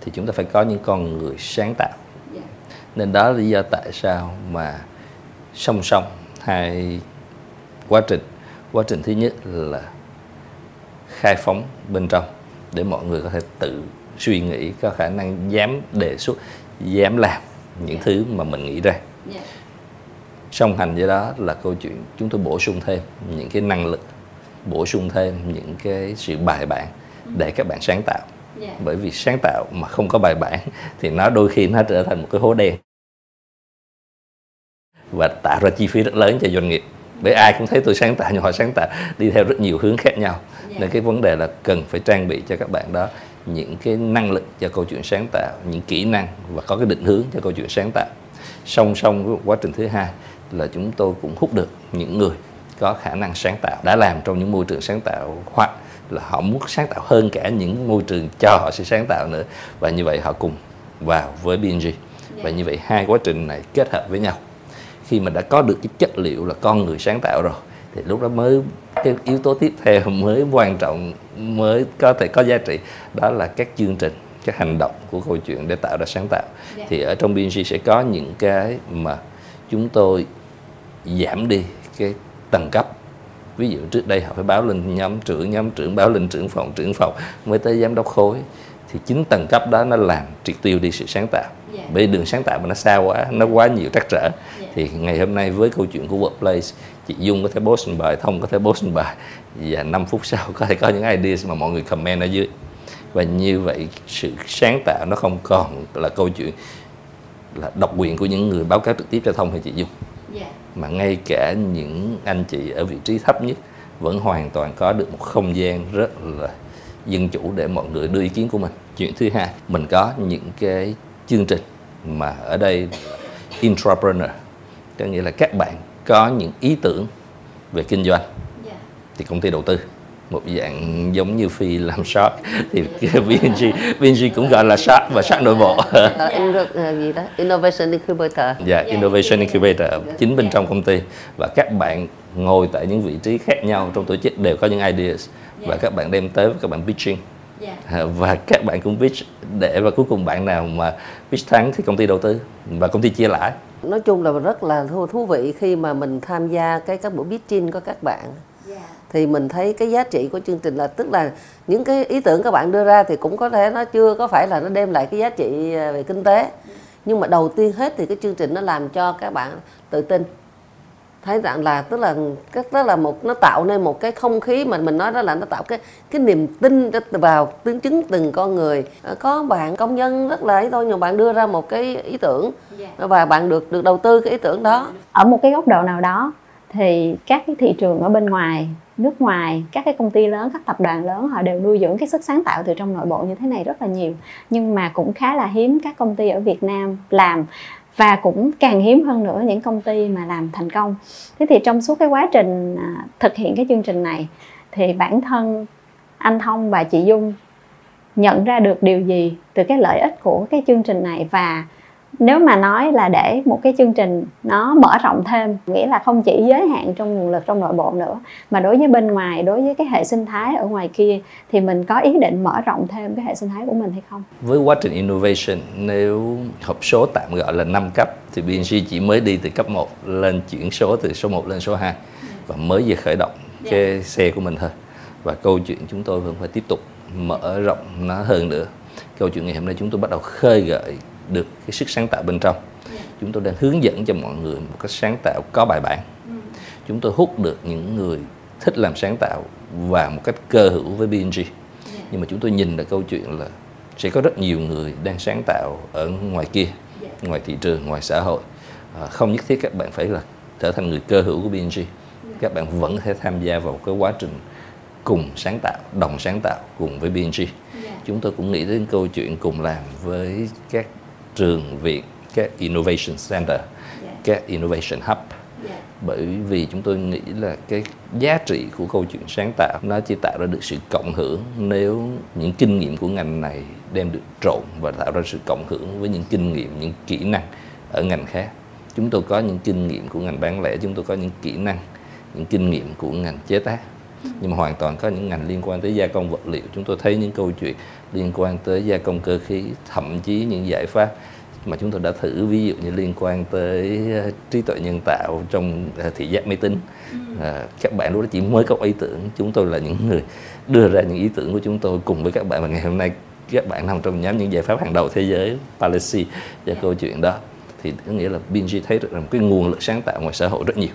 thì chúng ta phải có những con người sáng tạo yeah. Dạ. nên đó là lý do tại sao mà song song hai quá trình quá trình thứ nhất là khai phóng bên trong để mọi người có thể tự suy nghĩ có khả năng dám đề xuất dám làm những yeah. Dạ. thứ mà mình nghĩ ra yeah. Dạ. song hành với đó là câu chuyện chúng tôi bổ sung thêm những cái năng lực bổ sung thêm những cái sự bài bản để các bạn sáng tạo yeah. Dạ. bởi vì sáng tạo mà không có bài bản thì nó đôi khi nó trở thành một cái hố đen và tạo ra chi phí rất lớn cho doanh nghiệp bởi ai cũng thấy tôi sáng tạo nhưng họ sáng tạo đi theo rất nhiều hướng khác nhau. Yeah. nên cái vấn đề là cần phải trang bị cho các bạn đó những cái năng lực cho câu chuyện sáng tạo những kỹ năng và có cái định hướng cho câu chuyện sáng tạo. Song song với quá trình thứ hai là chúng tôi cũng hút được những người có khả năng sáng tạo đã làm trong những môi trường sáng tạo hoặc là họ muốn sáng tạo hơn cả những môi trường cho họ sẽ sáng tạo nữa. Và như vậy họ cùng vào với BNG và như vậy hai quá trình này kết hợp với nhau khi mà đã có được cái chất liệu là con người sáng tạo rồi thì lúc đó mới cái yếu tố tiếp theo mới quan trọng mới có thể có giá trị đó là các chương trình các hành động của câu chuyện để tạo ra sáng tạo. Yeah. thì ở trong BNG sẽ có những cái mà chúng tôi giảm đi cái tầng cấp. Ví dụ trước đây họ phải báo lên nhóm trưởng nhóm trưởng báo lên trưởng phòng trưởng phòng mới tới giám đốc khối thì chính tầng cấp đó nó làm triệt tiêu đi sự sáng tạo. Yeah. bởi đường sáng tạo mà nó xa quá nó quá nhiều trắc trở. Yeah. thì ngày hôm nay với câu chuyện của workplace chị dung có thể post một bài thông có thể post một bài và 5 phút sau có thể có những ideas mà mọi người comment ở dưới. Và như vậy sự sáng tạo nó không còn là câu chuyện là độc quyền của những người báo cáo trực tiếp cho thông hay chị dung. Yeah mà ngay cả những anh chị ở vị trí thấp nhất vẫn hoàn toàn có được một không gian rất là dân chủ để mọi người đưa ý kiến của mình chuyện thứ hai mình có những cái chương trình mà ở đây entrepreneur có nghĩa là các bạn có những ý tưởng về kinh doanh. Yeah. thì công ty đầu tư một dạng giống như phi làm short thì VNG VNG cũng gọi là short và short nội bộ. Uh, gì đó innovation incubator. Dạ yeah, innovation incubator chính bên trong công ty. Và các bạn ngồi tại những vị trí khác nhau trong tổ chức đều có những ideas. Và các bạn đem tới và các bạn pitching yeah. và các bạn cũng pitch để và cuối cùng bạn nào mà pitch thắng thì công ty đầu tư và công ty chia lãi. Nói chung là rất là thú vị khi mà mình tham gia cái các buổi pitching của các bạn. Thì mình thấy cái giá trị của chương trình là tức là những cái ý tưởng các bạn đưa ra thì cũng có thể nó chưa có phải là nó đem lại cái giá trị à, về kinh tế. Nhưng mà đầu tiên hết thì cái chương trình nó làm cho các bạn tự tin thấy rằng là tức là cái đó là một nó tạo nên một cái không khí mà mình nói đó là nó tạo cái cái niềm tin vào tương chứng từng con người. À, có bạn công nhân rất là ấy thôi nhưng bạn đưa ra một cái ý tưởng dạ. và bạn được được đầu tư cái ý tưởng đó. Ở một cái góc độ nào đó thì các cái thị trường ở bên ngoài nước ngoài các cái công ty lớn các tập đoàn lớn họ đều nuôi dưỡng cái sức sáng tạo từ trong nội bộ như thế này rất là nhiều. Nhưng mà cũng khá là hiếm các công ty ở Việt Nam làm và cũng càng hiếm hơn nữa những công ty mà làm thành công. Thế thì trong suốt cái quá trình à, thực hiện cái chương trình này, thì bản thân anh Thông và chị Dung nhận ra được điều gì từ cái lợi ích của cái chương trình này? Và nếu mà nói là để một cái chương trình nó mở rộng thêm nghĩa là không chỉ giới hạn trong nguồn lực trong nội bộ nữa mà đối với bên ngoài đối với cái hệ sinh thái ở ngoài kia thì mình có ý định mở rộng thêm cái hệ sinh thái của mình hay không? Với quá trình innovation nếu hộp số tạm gọi là 5 cấp thì BNG chỉ mới đi từ cấp 1 lên chuyển số từ số 1 lên số 2 và mới vừa khởi động cái xe của mình thôi. Và câu chuyện chúng tôi vẫn phải tiếp tục mở rộng nó hơn nữa. Câu chuyện ngày hôm nay chúng tôi bắt đầu khơi gợi được cái sức sáng tạo bên trong. Chúng tôi đang hướng dẫn cho mọi người một cách sáng tạo có bài bản. Chúng tôi hút được những người thích làm sáng tạo và một cách cơ hữu với BNG nhưng mà chúng tôi nhìn là câu chuyện là sẽ có rất nhiều người đang sáng tạo ở ngoài kia ngoài thị trường ngoài xã hội. À, không nhất thiết các bạn phải là trở thành người cơ hữu của BNG các bạn vẫn thể tham gia vào cái quá trình cùng sáng tạo đồng sáng tạo cùng với BNG chúng tôi cũng nghĩ đến câu chuyện cùng làm với các trường viện các innovation center các innovation hub. Bởi vì chúng tôi nghĩ là cái giá trị của câu chuyện sáng tạo nó chỉ tạo ra được sự cộng hưởng nếu những kinh nghiệm của ngành này đem được trộn và tạo ra sự cộng hưởng với những kinh nghiệm những kỹ năng ở ngành khác. Chúng tôi có những kinh nghiệm của ngành bán lẻ chúng tôi có những kỹ năng những kinh nghiệm của ngành chế tác nhưng mà hoàn toàn có những ngành liên quan tới gia công vật liệu. Chúng tôi thấy những câu chuyện liên quan tới gia công cơ khí thậm chí những giải pháp mà chúng tôi đã thử ví dụ như liên quan tới ờ, trí tuệ nhân tạo trong ờ, thị giác máy tính. À, các bạn lúc đó chỉ mới có ý tưởng. Chúng tôi là những người đưa ra những ý tưởng của chúng tôi cùng với các bạn. Và ngày hôm nay các bạn nằm trong nhóm những giải pháp hàng đầu thế giới policy và câu chuyện đó. Thì có nghĩa là BNG thấy được rằng cái nguồn lực sáng tạo ngoài xã hội rất nhiều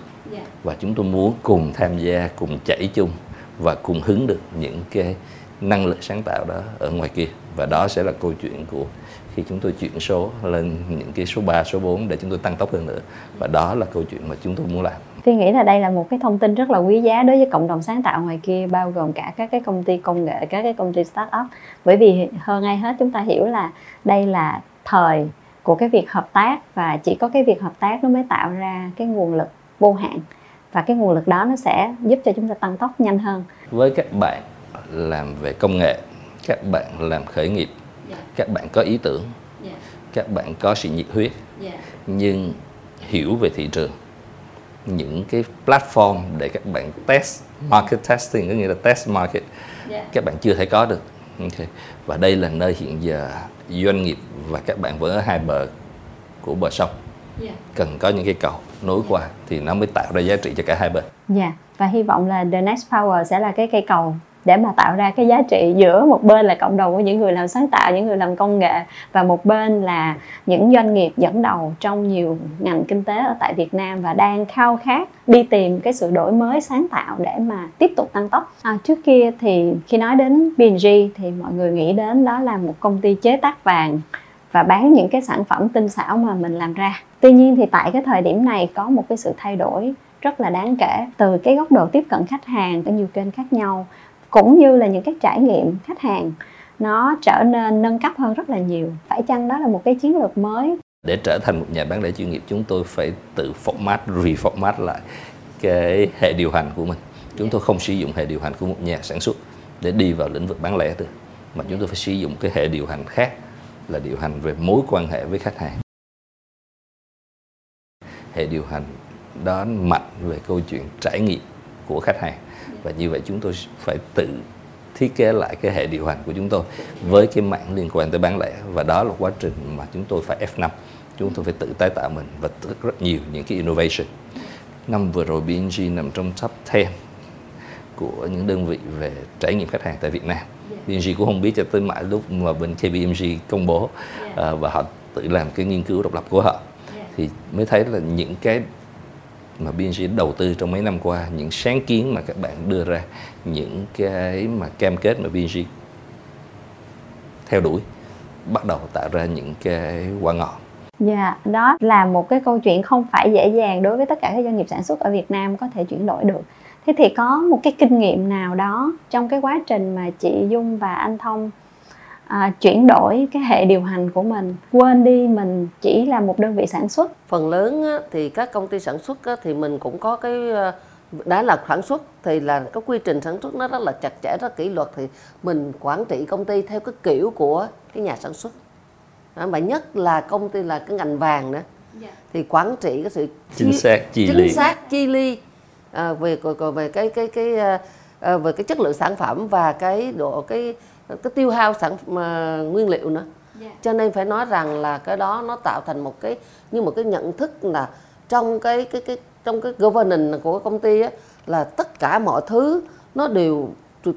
và chúng tôi muốn cùng tham gia cùng chảy chung và cùng hứng được những cái năng lực sáng tạo đó ở ngoài kia. Và đó sẽ là câu chuyện của khi chúng tôi chuyển số lên những cái số 3, số 4 để chúng tôi tăng tốc hơn nữa. Và đó là câu chuyện mà chúng tôi muốn làm. Tôi nghĩ là đây là một cái thông tin rất là quý giá đối với cộng đồng sáng tạo ngoài kia bao gồm cả các cái công ty công nghệ, các cái công ty start up bởi vì hơn ai hết chúng ta hiểu là đây là thời của cái việc hợp tác và chỉ có cái việc hợp tác nó mới tạo ra cái nguồn lực vô hạn và cái nguồn lực đó nó sẽ giúp cho chúng ta tăng tốc nhanh hơn. Với các bạn làm về công nghệ, các bạn làm khởi nghiệp yeah. các bạn có ý tưởng yeah. các bạn có sự nhiệt huyết yeah. nhưng hiểu về thị trường những cái platform để các bạn test market testing có nghĩa là test market yeah. các bạn chưa thể có được okay. và đây là nơi hiện giờ doanh nghiệp và các bạn vẫn ở hai bờ của bờ sông yeah. cần có những cái cầu nối qua thì nó mới tạo ra giá trị cho cả hai bên. Dạ yeah. và hy vọng là the next power sẽ là cái cây cầu để mà tạo ra cái giá trị giữa một bên là cộng đồng của những người làm sáng tạo những người làm công nghệ và một bên là những doanh nghiệp dẫn đầu trong nhiều ngành kinh tế ở tại Việt Nam và đang khao khát đi tìm cái sự đổi mới sáng tạo để mà tiếp tục tăng tốc à, trước kia thì khi nói đến B&G thì mọi người nghĩ đến đó là một công ty chế tác vàng và bán những cái sản phẩm tinh xảo mà mình làm ra. Tuy nhiên thì tại cái thời điểm này có một cái sự thay đổi rất là đáng kể từ cái góc độ tiếp cận khách hàng ở nhiều kênh khác nhau, cũng như là những cái trải nghiệm khách hàng nó trở nên nâng cấp hơn rất là nhiều. Phải chăng đó là một cái chiến lược mới? Để trở thành một nhà bán lẻ chuyên nghiệp, chúng tôi phải tự format, reformat lại cái hệ điều hành của mình. Chúng tôi không sử dụng hệ điều hành của một nhà sản xuất để đi vào lĩnh vực bán lẻ được, mà chúng tôi phải sử dụng cái hệ điều hành khác là điều hành về mối quan hệ với khách hàng. Hệ điều hành đó mạnh về câu chuyện trải nghiệm của khách hàng. Và như vậy chúng tôi phải tự thiết kế lại cái hệ điều hành của chúng tôi với cái mạng liên quan tới bán lẻ. Và đó là quá trình mà chúng tôi phải F5 chúng tôi phải tự tái tạo mình và rất, rất nhiều những cái innovation. Năm vừa rồi BNG nằm trong top 10 của những đơn vị về trải nghiệm khách hàng tại Việt Nam. BNG cũng không biết cho tới mãi lúc mà bên KPMG công bố uh, và họ tự làm cái nghiên cứu độc lập của họ. Thì mới thấy là những cái mà BNG đầu tư trong mấy năm qua những sáng kiến mà các bạn đưa ra những cái mà cam kết mà BNG theo đuổi bắt đầu tạo ra những cái quả ngọt. Dạ, yeah, đó là một cái câu chuyện không phải dễ dàng đối với tất cả các doanh nghiệp sản xuất ở Việt Nam có thể chuyển đổi được. Thế thì có một cái kinh nghiệm nào đó trong cái quá trình mà chị Dung và anh Thông à, chuyển đổi cái hệ điều hành của mình quên đi mình chỉ là một đơn vị sản xuất? Phần lớn á, thì các công ty sản xuất á, thì mình cũng có cái ờ, đã là sản xuất thì là cái quy trình sản xuất nó rất là chặt chẽ rất kỷ luật. Thì mình quản trị công ty theo cái kiểu của cái nhà sản xuất. Đó, và nhất là công ty là cái ngành vàng nữa. Thì quản trị cái sự chính xác chi chính ly xác chi ly à, về về về cái cái cái à, à, về cái chất lượng sản phẩm và cái độ cái cái tiêu hao sản mà, nguyên liệu nữa. Cho nên phải nói rằng là cái đó nó tạo thành một cái như một cái nhận thức là trong cái cái cái trong cái governance của công ty á, là tất cả mọi thứ nó đều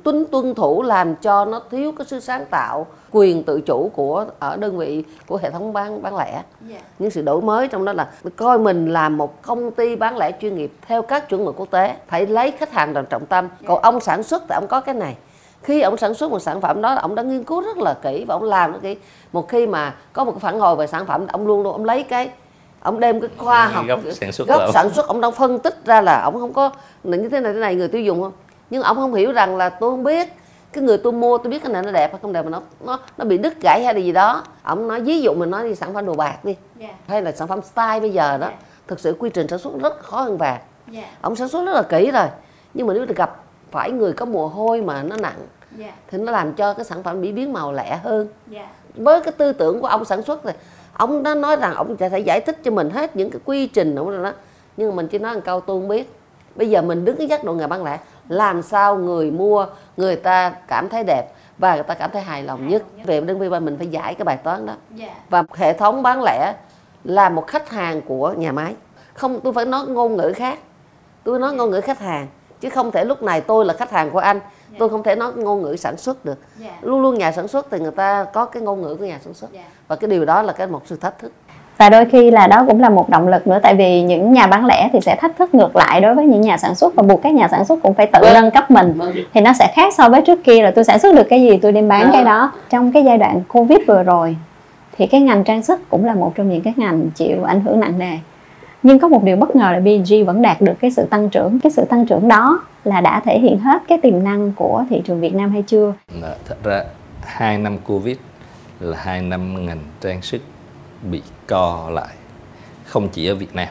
tuân tuân thủ làm cho nó thiếu cái sự sáng tạo quyền tự chủ của ở đơn vị của hệ thống bán bán lẻ. Những sự đổi mới trong đó là coi mình là một công ty bán lẻ chuyên nghiệp theo các chuẩn mực quốc tế phải lấy khách hàng làm trọng tâm. Còn ông sản xuất thì ông có cái này. Khi ông sản xuất một sản phẩm đó ông đã nghiên cứu rất là kỹ và ông làm rất kỹ. Một khi mà có một cái phản hồi về sản phẩm ông luôn luôn ông lấy cái ông đem cái khoa học gốc sản xuất gốc sản xuất ông đang phân tích ra là ông không có như thế này thế này người tiêu dùng không? Nhưng ông không hiểu rằng là tôi không biết cái người tôi mua tôi biết cái này nó đẹp hay không đẹp mà nó nó nó bị đứt gãy hay là gì đó. Ông nói ví dụ mình nói đi sản phẩm đồ bạc đi. Hay là sản phẩm style bây giờ đó thực sự quy trình sản xuất rất khó hơn vàng. Ông sản xuất rất là kỹ rồi. Nhưng mà nếu gặp phải người có mồ hôi mà nó nặng thì nó làm cho cái sản phẩm bị biến màu lẻ hơn. Với cái tư tưởng của ông sản xuất thì ông đã nói rằng ông sẽ giải thích cho mình hết những cái quy trình rồi đó. Nhưng mà mình chỉ nói một câu tôi không biết bây giờ mình đứng cái giác độ nghề bán lẻ làm sao người mua người ta cảm thấy đẹp và người ta cảm thấy hài lòng nhất. Về đơn vị ba mình phải giải cái bài toán đó. Và hệ thống bán lẻ là một khách hàng của nhà máy. Không tôi phải nói ngôn ngữ khác. Tôi nói ngôn ngữ khách hàng chứ không thể lúc này tôi là khách hàng của anh tôi không thể nói ngôn ngữ sản xuất được. Luôn luôn nhà sản xuất thì người ta có cái ngôn ngữ của nhà sản xuất. Và cái điều đó là cái một sự thách thức và đôi khi là đó cũng là một động lực nữa tại vì những nhà bán lẻ thì sẽ thách thức ngược lại đối với những nhà sản xuất và buộc các nhà sản xuất cũng phải tự Vâng. nâng cấp mình Vâng. thì nó sẽ khác so với trước kia là tôi sản xuất được cái gì tôi đem bán Vâng. cái đó trong cái giai đoạn covid vừa rồi thì cái ngành trang sức cũng là một trong những cái ngành chịu ảnh hưởng nặng nề nhưng có một điều bất ngờ là B&G vẫn đạt được cái sự tăng trưởng cái sự tăng trưởng đó là đã thể hiện hết cái tiềm năng của thị trường Việt Nam hay chưa thật ra hai năm covid là hai năm ngành trang sức bị co lại không chỉ ở Việt Nam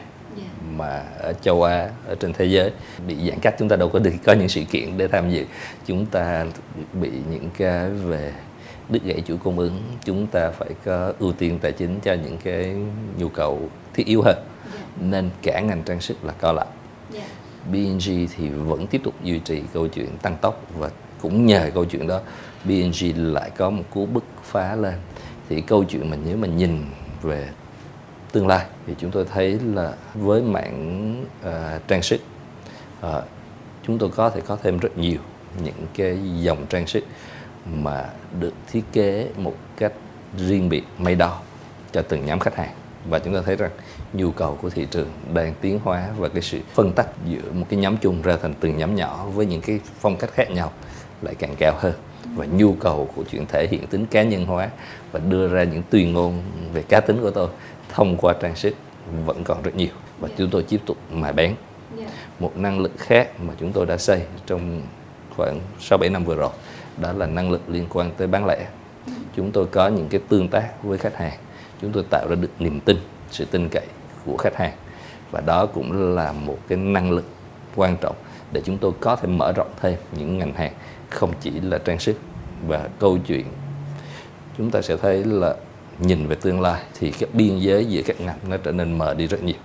mà ở châu Á ở trên thế giới. Bị giãn cách chúng ta đâu có được có những sự kiện để tham dự. Chúng ta bị những cái về đứt gãy chuỗi cung ứng. Chúng ta phải có ưu tiên tài chính cho những cái nhu cầu thiết yếu hơn. Nên cả ngành trang sức là co lại. B&G thì vẫn tiếp tục duy trì câu chuyện tăng tốc và cũng nhờ câu chuyện đó B&G lại có một cú bứt phá lên. Thì câu chuyện mình nếu mình nhìn về tương lai. Thì chúng tôi thấy là với mảng ờ, uh, trang sức ờ, uh, chúng tôi có thể có thêm rất nhiều những cái dòng trang sức mà được thiết kế một cách riêng biệt may đo cho từng nhóm khách hàng. Và chúng ta thấy rằng nhu cầu của thị trường đang tiến hóa và cái sự phân tách giữa một cái nhóm chung ra thành từng nhóm nhỏ với những cái phong cách khác nhau lại càng cao hơn. Và nhu cầu của chuyện thể hiện tính cá nhân hóa và đưa ra những tuyên ngôn về cá tính của tôi thông qua trang sức vẫn còn rất nhiều và chúng tôi tiếp tục mài bén một năng lực khác mà chúng tôi đã xây trong khoảng 6-7 năm vừa rồi đó là năng lực liên quan tới bán lẻ. Chúng tôi có những cái tương tác với khách hàng chúng tôi tạo ra được niềm tin sự tin cậy của khách hàng và đó cũng là một cái năng lực quan trọng để chúng tôi có thể mở rộng thêm những ngành hàng không chỉ là trang sức và câu chuyện. Chúng ta sẽ thấy là nhìn về tương lai thì cái biên giới giữa các ngành nó trở nên mờ đi rất nhiều.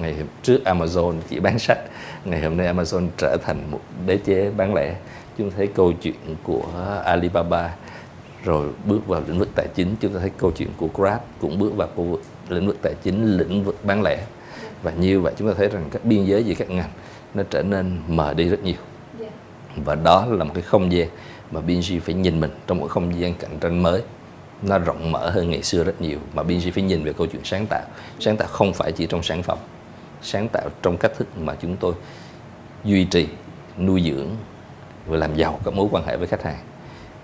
Ngày trước Amazon chỉ bán sách ngày hôm nay Amazon trở thành một đế chế bán lẻ. Chúng ta thấy câu chuyện của Alibaba rồi bước vào lĩnh vực tài chính chúng ta thấy câu chuyện của Grab cũng bước vào khu vực lĩnh vực tài chính lĩnh vực bán lẻ. Và như vậy chúng ta thấy rằng các biên giới giữa các ngành nó trở nên mờ đi rất nhiều. Và đó là một cái không gian mà B&G phải nhìn mình trong một không gian cạnh tranh mới nó rộng mở hơn ngày xưa rất nhiều. Mà B&G phải nhìn về câu chuyện sáng tạo. Sáng tạo không phải chỉ trong sản phẩm. Sáng tạo trong cách thức mà chúng tôi duy trì nuôi dưỡng và làm giàu các mối quan hệ với khách hàng.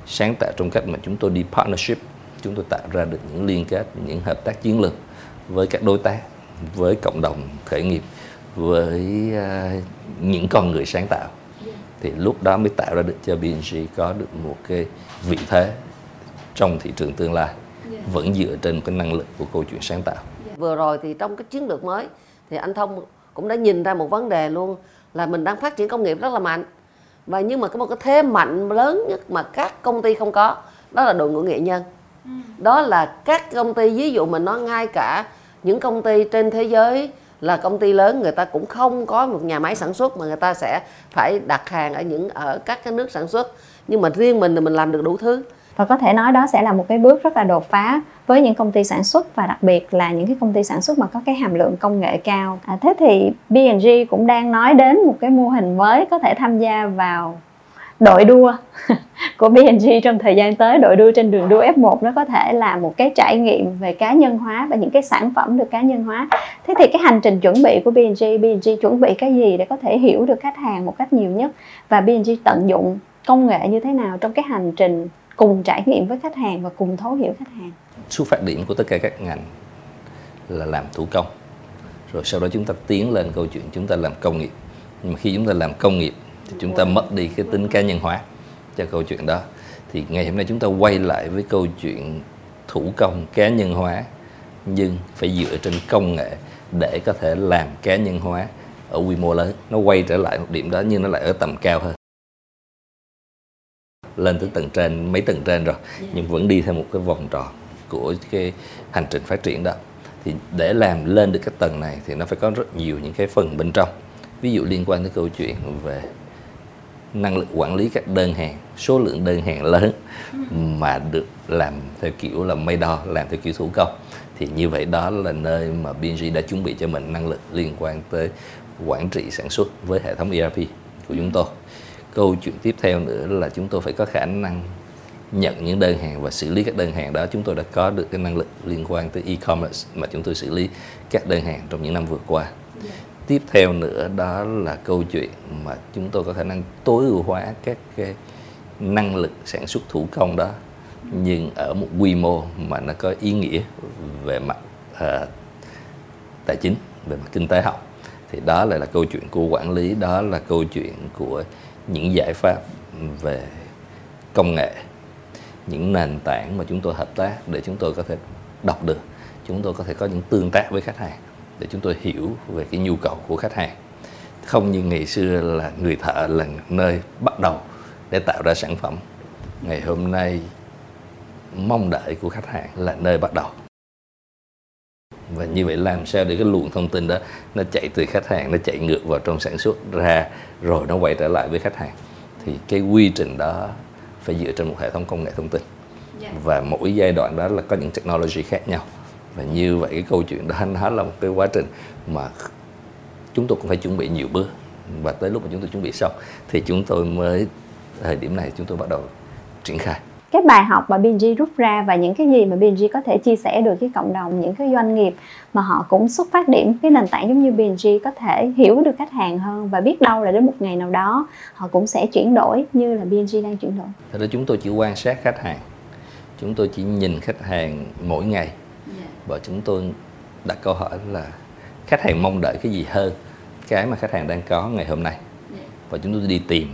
Sáng tạo trong cách mà chúng tôi đi partnership. Chúng tôi tạo ra được những liên kết những hợp tác chiến lược với các đối tác với cộng đồng khởi nghiệp với uh, những con người sáng tạo. Thì lúc đó mới tạo ra được cho BNG có được một cái vị thế trong thị trường tương lai vẫn dựa trên cái năng lực của câu chuyện sáng tạo. Vừa rồi thì trong cái chiến lược mới thì anh thông cũng đã nhìn ra một vấn đề luôn là mình đang phát triển công nghiệp rất là mạnh. Và nhưng mà có một cái thế mạnh lớn nhất mà các công ty không có đó là đội ngũ nghệ nhân. Đó là các công ty ví dụ mình nói ngay cả những công ty trên thế giới là công ty lớn người ta cũng không có một nhà máy sản xuất mà người ta sẽ phải đặt hàng ở những ở các cái nước sản xuất. Nhưng mà riêng mình thì mình làm được đủ thứ và có thể nói đó sẽ là một cái bước rất là đột phá với những công ty sản xuất và đặc biệt là những cái công ty sản xuất mà có cái hàm lượng công nghệ cao. À, thế thì B&G cũng đang nói đến một cái mô hình mới có thể tham gia vào đội đua của B&G trong thời gian tới. Đội đua trên đường đua F1 nó có thể là một cái trải nghiệm về cá nhân hóa và những cái sản phẩm được cá nhân hóa. Thế thì cái hành trình chuẩn bị của B&G B&G chuẩn bị cái gì để có thể hiểu được khách hàng một cách nhiều nhất? Và B&G tận dụng công nghệ như thế nào trong cái hành trình cùng trải nghiệm với khách hàng và cùng thấu hiểu khách hàng. Xuất phát điểm của tất cả các ngành là làm thủ công. Rồi sau đó chúng ta tiến lên câu chuyện chúng ta làm công nghiệp. Nhưng mà khi chúng ta làm công nghiệp thì chúng ta mất đi cái tính cá nhân hóa cho câu chuyện đó. Thì ngày hôm nay chúng ta quay lại với câu chuyện thủ công cá nhân hóa nhưng phải dựa trên công nghệ để có thể làm cá nhân hóa ở quy mô lớn. Nó quay trở lại một điểm đó nhưng nó lại ở tầm cao hơn lên tới tầng trên mấy tầng trên rồi nhưng vẫn đi theo một cái vòng tròn của cái hành trình phát triển đó. Thì để làm lên được cái tầng này thì nó phải có rất nhiều những cái phần bên trong. Ví dụ liên quan tới câu chuyện về năng lực quản lý các đơn hàng số lượng đơn hàng lớn mà được làm theo kiểu là may đo làm theo kiểu thủ công. Thì như vậy đó là nơi mà BNG đã chuẩn bị cho mình năng lực liên quan tới quản trị sản xuất với hệ thống ERP của chúng tôi câu chuyện tiếp theo nữa là chúng tôi phải có khả năng nhận những đơn hàng và xử lý các đơn hàng đó. Chúng tôi đã có được cái năng lực liên quan tới e-commerce mà chúng tôi xử lý các đơn hàng trong những năm vừa qua. Tiếp theo nữa đó là câu chuyện mà chúng tôi có khả năng tối ưu hóa các cái năng lực sản xuất thủ công đó nhưng ở một quy mô mà nó có ý nghĩa về mặt uh, tài chính về mặt kinh tế học. Thì đó lại là câu chuyện của quản lý đó là câu chuyện của những giải pháp về công nghệ, những nền tảng mà chúng tôi hợp tác để chúng tôi có thể đọc được, chúng tôi có thể có những tương tác với khách hàng để chúng tôi hiểu về cái nhu cầu của khách hàng. Không như ngày xưa là người thợ là nơi bắt đầu để tạo ra sản phẩm. Ngày hôm nay, mong đợi của khách hàng là nơi bắt đầu và như vậy làm sao để cái luồng thông tin đó nó chạy từ khách hàng nó chạy ngược vào trong sản xuất ra rồi nó quay trở lại với khách hàng. Thì cái quy trình đó phải dựa trên một hệ thống công nghệ thông tin. Và mỗi giai đoạn đó là có những technology khác nhau. Và như vậy cái câu chuyện đó nó là một cái quá trình mà chúng tôi cũng phải chuẩn bị nhiều bước. Và tới lúc mà chúng tôi chuẩn bị xong thì chúng tôi mới thời điểm này chúng tôi bắt đầu triển khai cái bài học mà BNG rút ra và những cái gì mà BNG có thể chia sẻ được với cộng đồng những cái doanh nghiệp mà họ cũng xuất phát điểm cái nền tảng giống như BNG có thể hiểu được khách hàng hơn và biết đâu là đến một ngày nào đó họ cũng sẽ chuyển đổi như là BNG đang chuyển đổi. Thật ra chúng tôi chỉ quan sát khách hàng, chúng tôi chỉ nhìn khách hàng mỗi ngày. Và chúng tôi đặt câu hỏi là khách hàng mong đợi cái gì hơn cái mà khách hàng đang có ngày hôm nay? Và chúng tôi đi tìm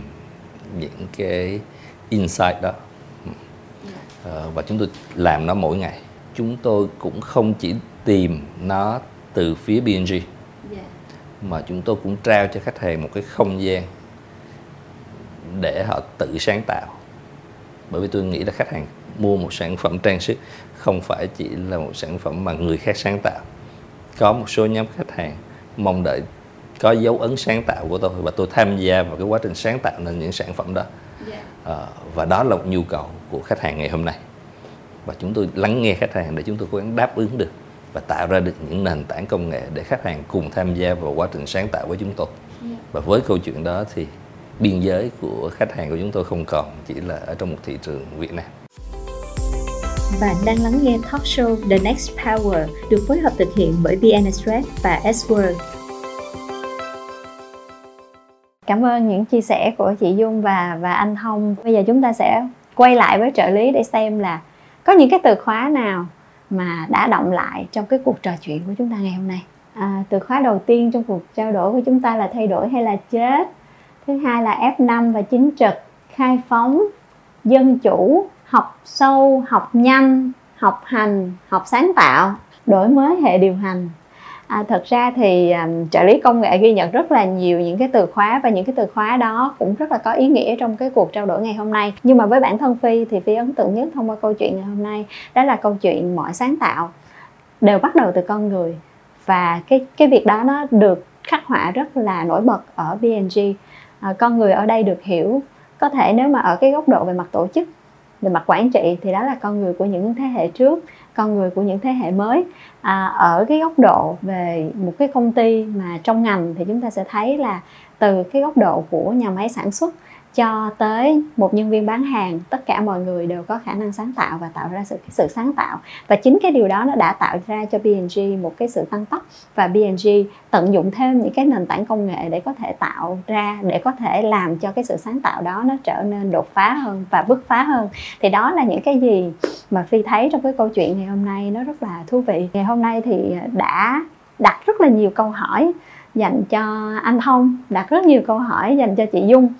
những cái insight đó và chúng tôi làm nó mỗi ngày. Chúng tôi cũng không chỉ tìm nó từ phía BNG mà chúng tôi cũng trao cho khách hàng một cái không gian để họ tự sáng tạo. Bởi vì tôi nghĩ là khách hàng mua một sản phẩm trang sức không phải chỉ là một sản phẩm mà người khác sáng tạo. Có một số nhóm khách hàng mong đợi có dấu ấn sáng tạo của tôi và tôi tham gia vào cái quá trình sáng tạo nên những sản phẩm đó à, và đó là một nhu cầu của khách hàng ngày hôm nay và chúng tôi lắng nghe khách hàng để chúng tôi cố gắng đáp ứng được và tạo ra được những nền tảng công nghệ để khách hàng cùng tham gia vào quá trình sáng tạo với chúng tôi và với câu chuyện đó thì biên giới của khách hàng của chúng tôi không còn chỉ là ở trong một thị trường Việt Nam. Bạn đang lắng nghe talk show The Next Power được phối hợp thực hiện bởi VN Express và S-World. Cảm ơn những chia sẻ của chị Dung và và anh Thông. Bây giờ chúng ta sẽ quay lại với trợ lý để xem là có những cái từ khóa nào mà đã động lại trong cái cuộc trò chuyện của chúng ta ngày hôm nay. À, từ khóa đầu tiên trong cuộc trao đổi của chúng ta là thay đổi hay là chết? Thứ hai là F5 và chính trực khai phóng dân chủ học sâu học nhanh học hành học sáng tạo đổi mới hệ điều hành. À, thật ra thì um, trợ lý công nghệ ghi nhận rất là nhiều những cái từ khóa và những cái từ khóa đó cũng rất là có ý nghĩa trong cái cuộc trao đổi ngày hôm nay. Nhưng mà với bản thân Phi thì Phi ấn tượng nhất thông qua câu chuyện ngày hôm nay đó là câu chuyện mọi sáng tạo đều bắt đầu từ con người và cái cái việc đó nó được khắc họa rất là nổi bật ở BNG. À, con người ở đây được hiểu có thể nếu mà ở cái góc độ về mặt tổ chức về mặt quản trị thì đó là con người của những thế hệ trước con người của những thế hệ mới. À, ở cái góc độ về một cái công ty mà trong ngành thì chúng ta sẽ thấy là từ cái góc độ của nhà máy sản xuất cho tới một nhân viên bán hàng, tất cả mọi người đều có khả năng sáng tạo và tạo ra sự sự sáng tạo. Và chính cái điều đó nó đã tạo ra cho B&G một cái sự tăng tốc và B&G tận dụng thêm những cái nền tảng công nghệ để có thể tạo ra, để có thể làm cho cái sự sáng tạo đó nó trở nên đột phá hơn và bứt phá hơn. Thì đó là những cái gì mà phi thấy trong cái câu chuyện ngày hôm nay, nó rất là thú vị. Ngày hôm nay thì đã đặt rất là nhiều câu hỏi dành cho anh Thông đặt rất nhiều câu hỏi dành cho chị Dung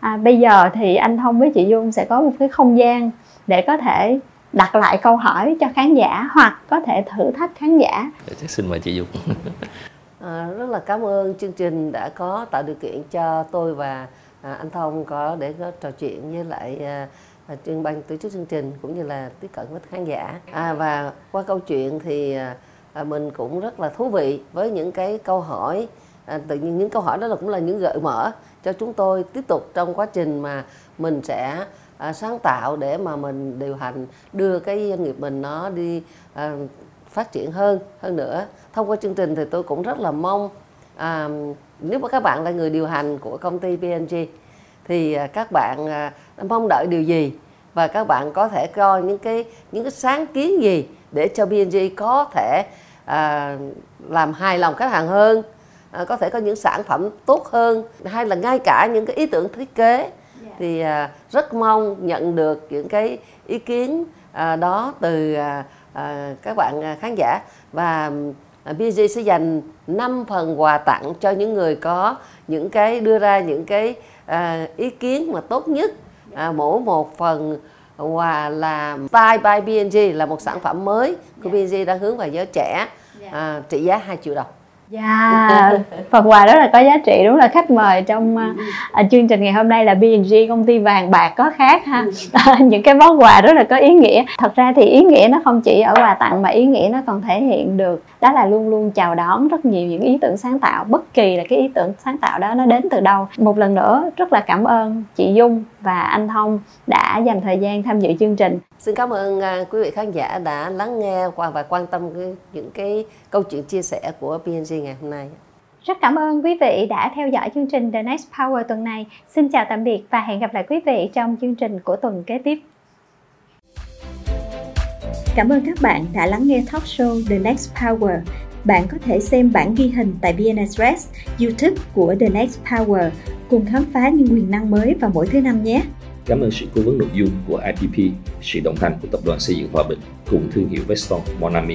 à, bây giờ thì anh Thông với chị Dung sẽ có một cái không gian để có thể đặt lại câu hỏi cho khán giả hoặc có thể thử thách khán giả. Chắc xin mời chị Dung. à, rất là cảm ơn chương trình đã có tạo điều kiện cho tôi và à, anh Thông có để có trò chuyện với lại à, à, trên ban tổ chức chương trình cũng như là tiếp cận với khán giả. À, và qua câu chuyện thì à, à Ờ, mình cũng rất là thú vị với những cái câu hỏi. À, tự nhiên những câu hỏi đó là cũng là những gợi mở cho chúng tôi tiếp tục trong quá trình mà mình sẽ à, sáng tạo để mà mình điều hành đưa cái doanh nghiệp mình nó đi à, phát triển hơn hơn nữa. Thông qua chương trình thì tôi cũng rất là mong à, nếu mà các bạn là người điều hành của công ty PNG thì à, các bạn à, mong đợi điều gì? Và các bạn có thể coi những cái những cái sáng kiến gì để cho PNG có thể à, làm hài lòng khách hàng hơn à, có thể có những sản phẩm tốt hơn hay là ngay cả những cái ý tưởng thiết kế. Dạ. thì à, rất mong nhận được những cái ý kiến à, đó từ à, à, các bạn à, khán giả. Và à, BG sẽ dành 5 phần quà tặng cho những người có những cái đưa ra những cái à, ý kiến mà tốt nhất. À, mỗi một phần quà là Style by BNG là một sản phẩm mới của BNG dạ. đang hướng vào giới trẻ dạ. à, trị giá 2 triệu đồng Dạ, yeah. phần quà rất là có giá trị đúng là khách mời trong uh, chương trình ngày hôm nay là B&G công ty vàng bạc có khác ha. những cái món quà rất là có ý nghĩa. Thật ra thì ý nghĩa nó không chỉ ở quà tặng mà ý nghĩa nó còn thể hiện được đó là luôn luôn chào đón rất nhiều những ý tưởng sáng tạo bất kỳ là cái ý tưởng sáng tạo đó nó đến từ đâu. Một lần nữa rất là cảm ơn chị Dung và anh Thông đã dành thời gian tham dự chương trình. Xin cảm ơn uh, quý vị khán giả đã lắng nghe và quan tâm những cái câu chuyện chia sẻ của PNG ngày hôm nay. Rất cảm ơn quý vị đã theo dõi chương trình The Next Power tuần này. Xin chào tạm biệt và hẹn gặp lại quý vị trong chương trình của tuần kế tiếp. Cảm ơn các bạn đã lắng nghe talk show The Next Power. Bạn có thể xem bản ghi hình tại BNS Rest, YouTube của The Next Power cùng khám phá những quyền năng mới vào mỗi thứ năm nhé. Cảm ơn sự cố vấn nội dung của IPP, sự đồng hành của Tập đoàn Xây dựng Hòa Bình cùng thương hiệu Veston Monami.